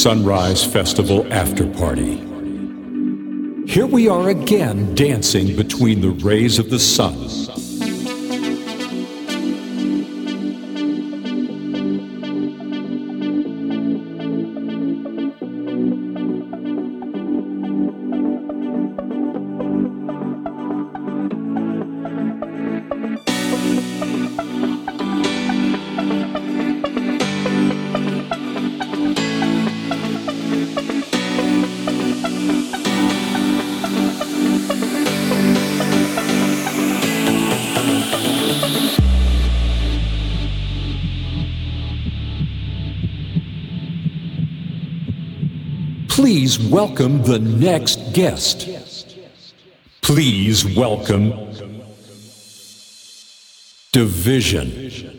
Sunrise Festival After Party. Here we are again dancing between the rays of the sun. Welcome the next guest. Please welcome Division.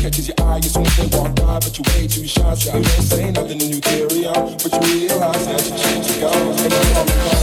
Catches your eye, you soon to walk by, but you way too shy. So I can't say nothing and you carry on, but you realize that you change your goals.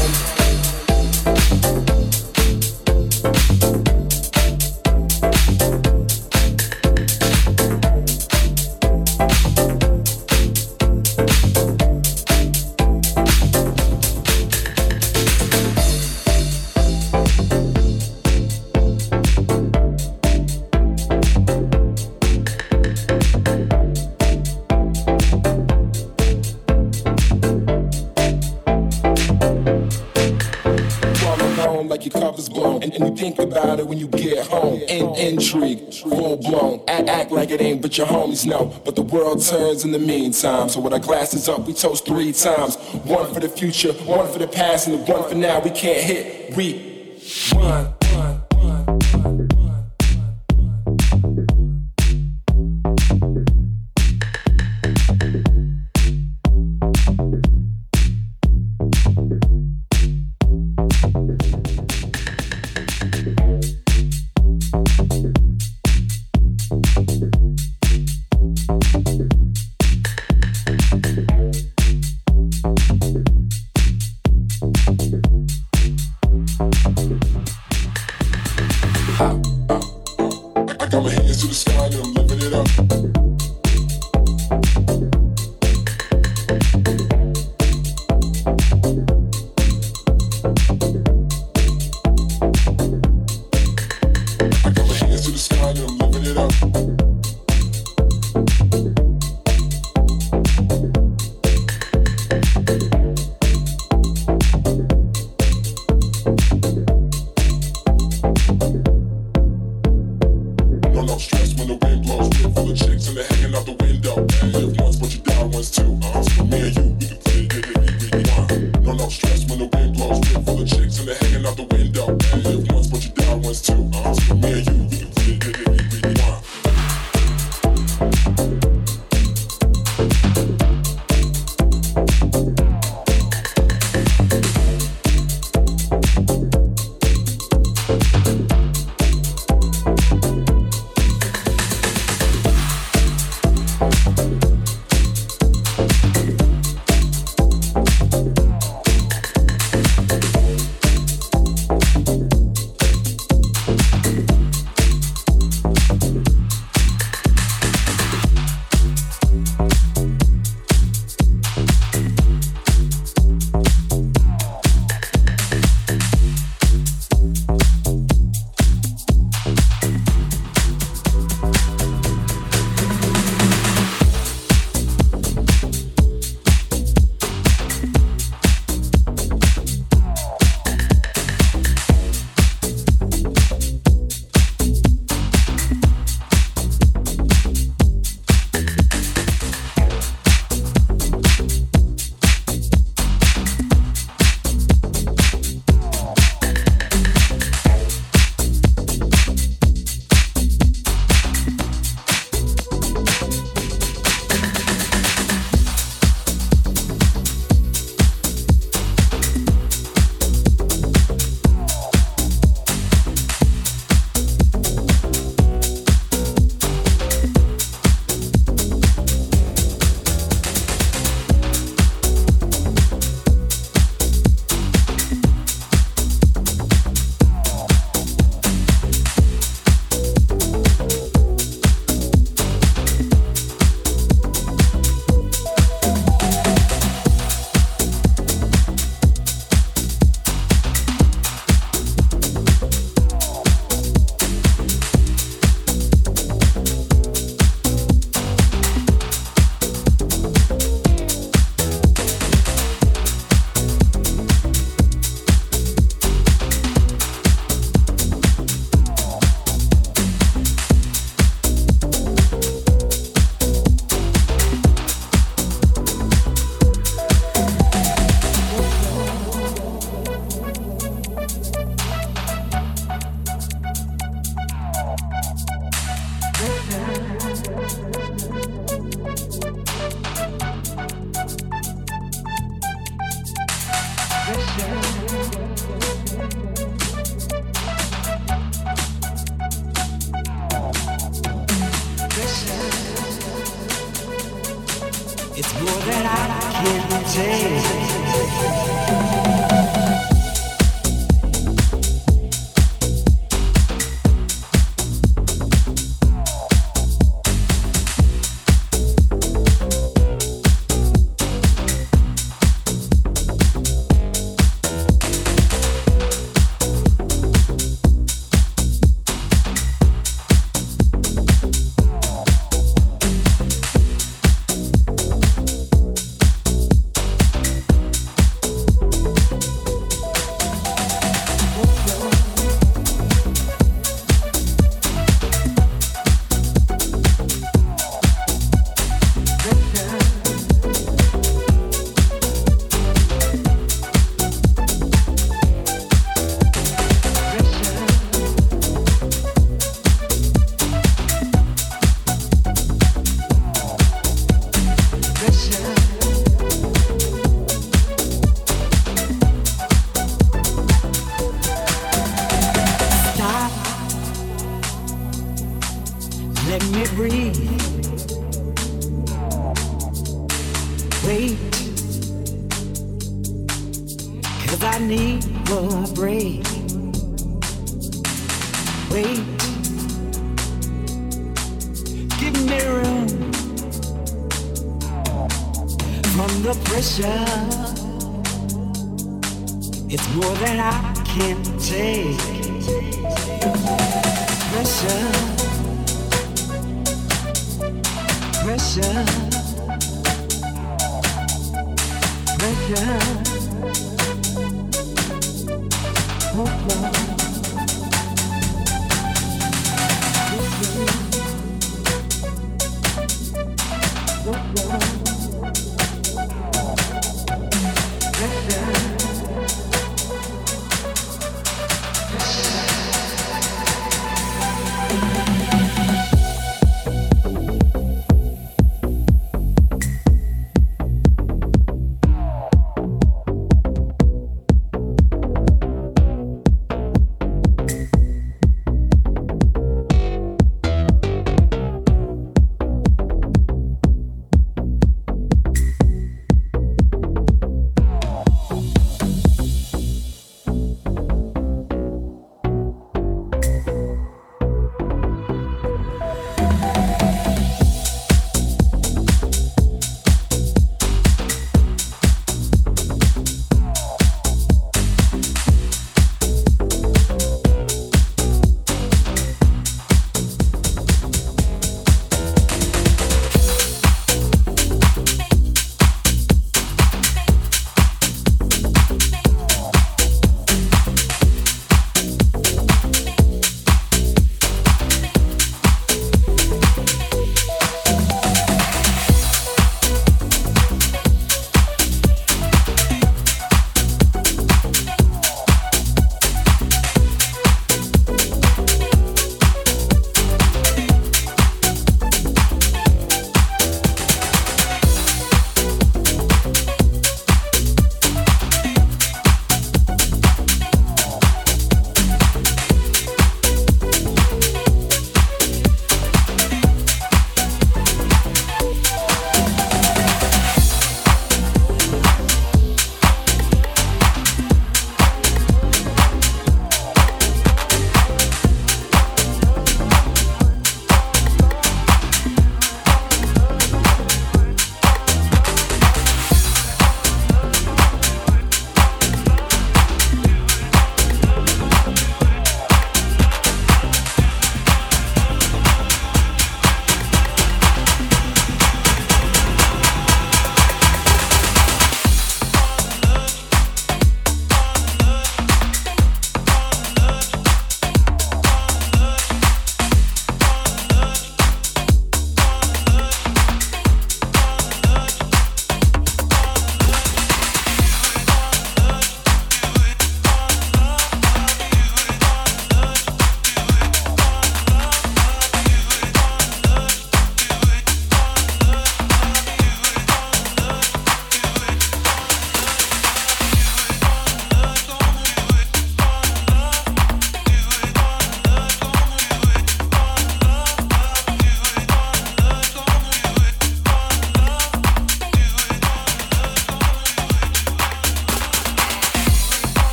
But your homies know. But the world turns in the meantime. So with our glasses up, we toast three times. One for the future, one for the past, and the one for now. We can't hit. We run.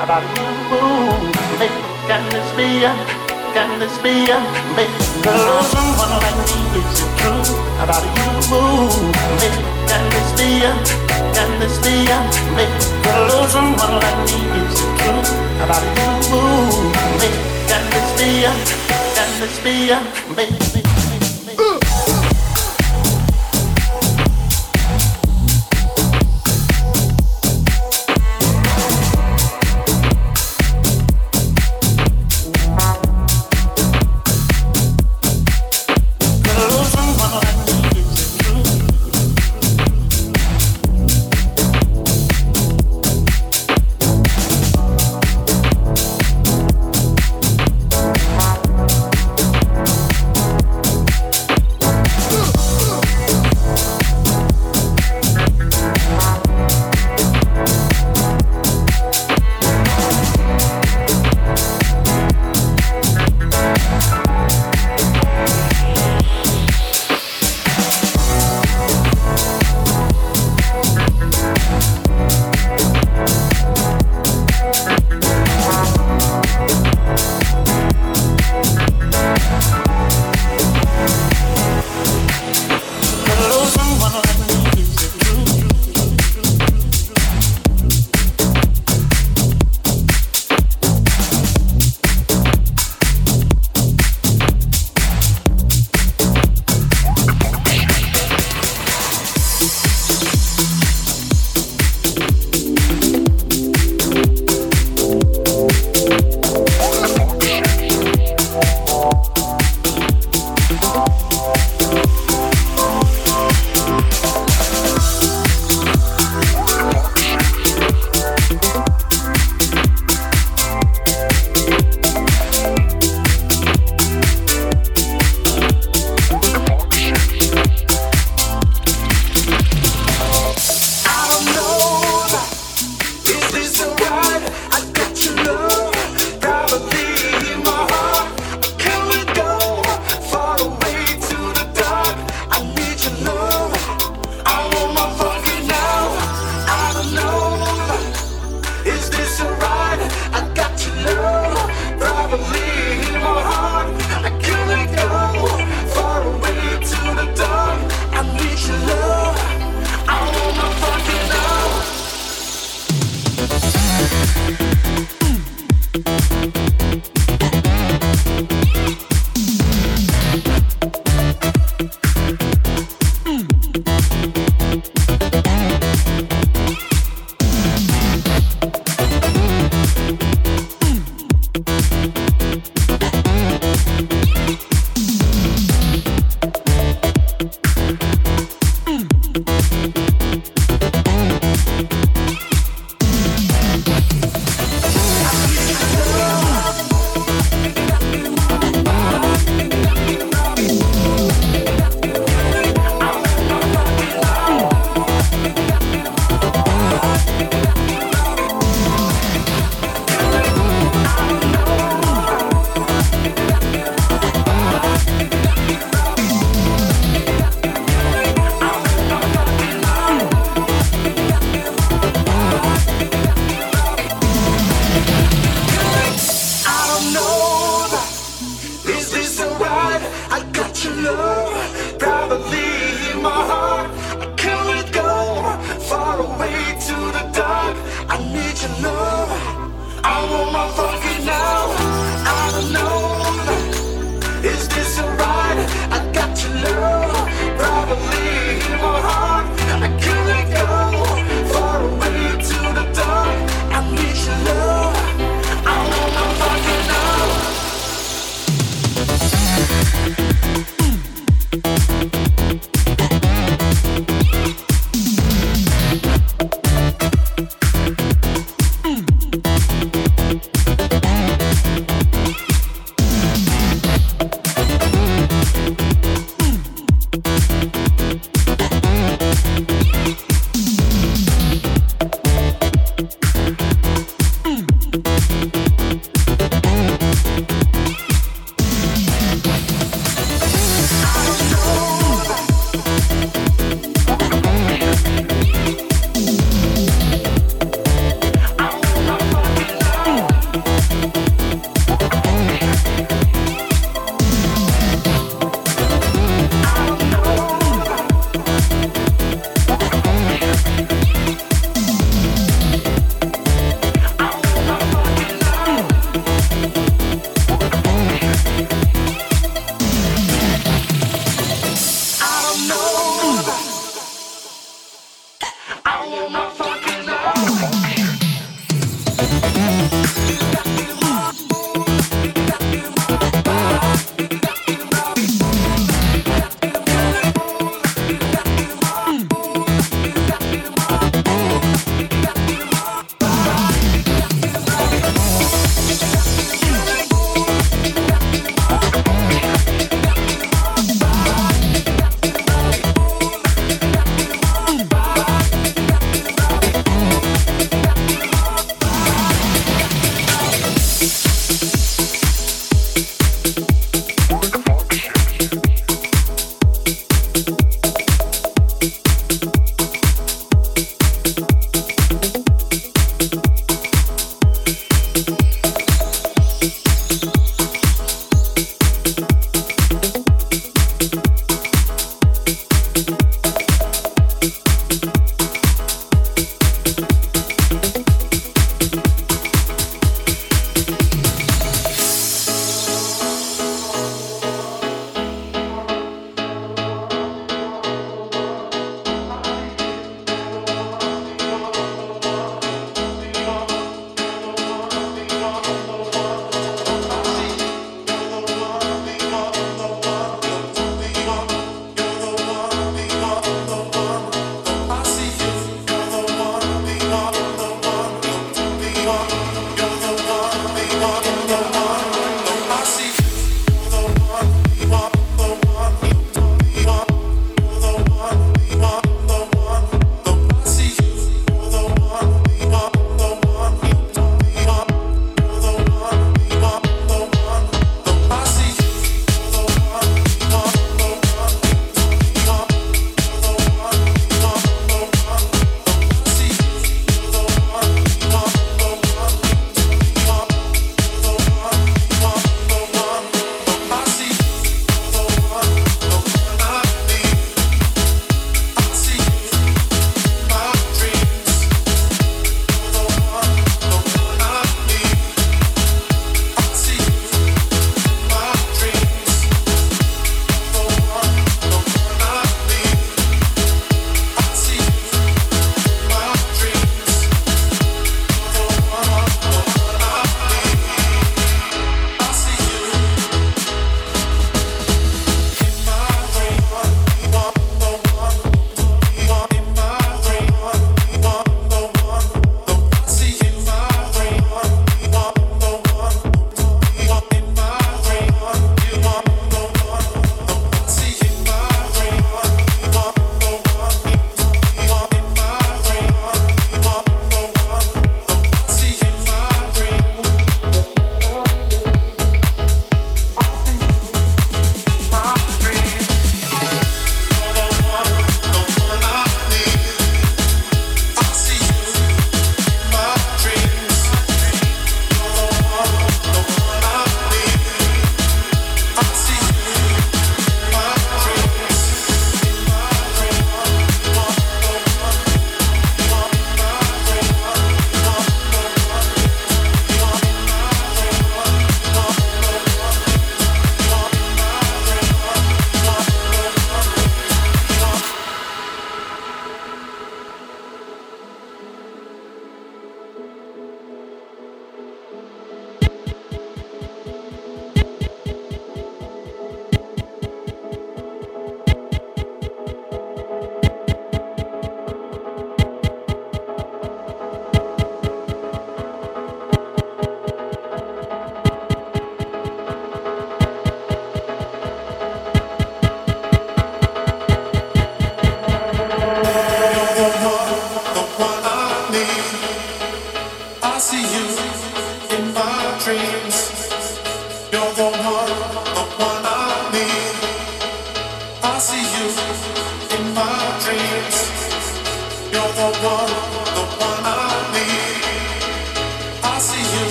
about you. Hey, can this be a, can this be a, hey, girl, someone like me, is it true about you? Hey, can this be a, can this be a, hey, girl, someone like me, is it true about you? Hey, can this be a, can this be a, baby?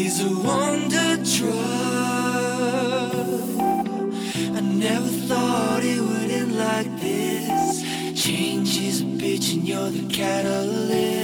is a wonder drug. I never thought it would end like this. Change is a bitch, and you're the catalyst.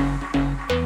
The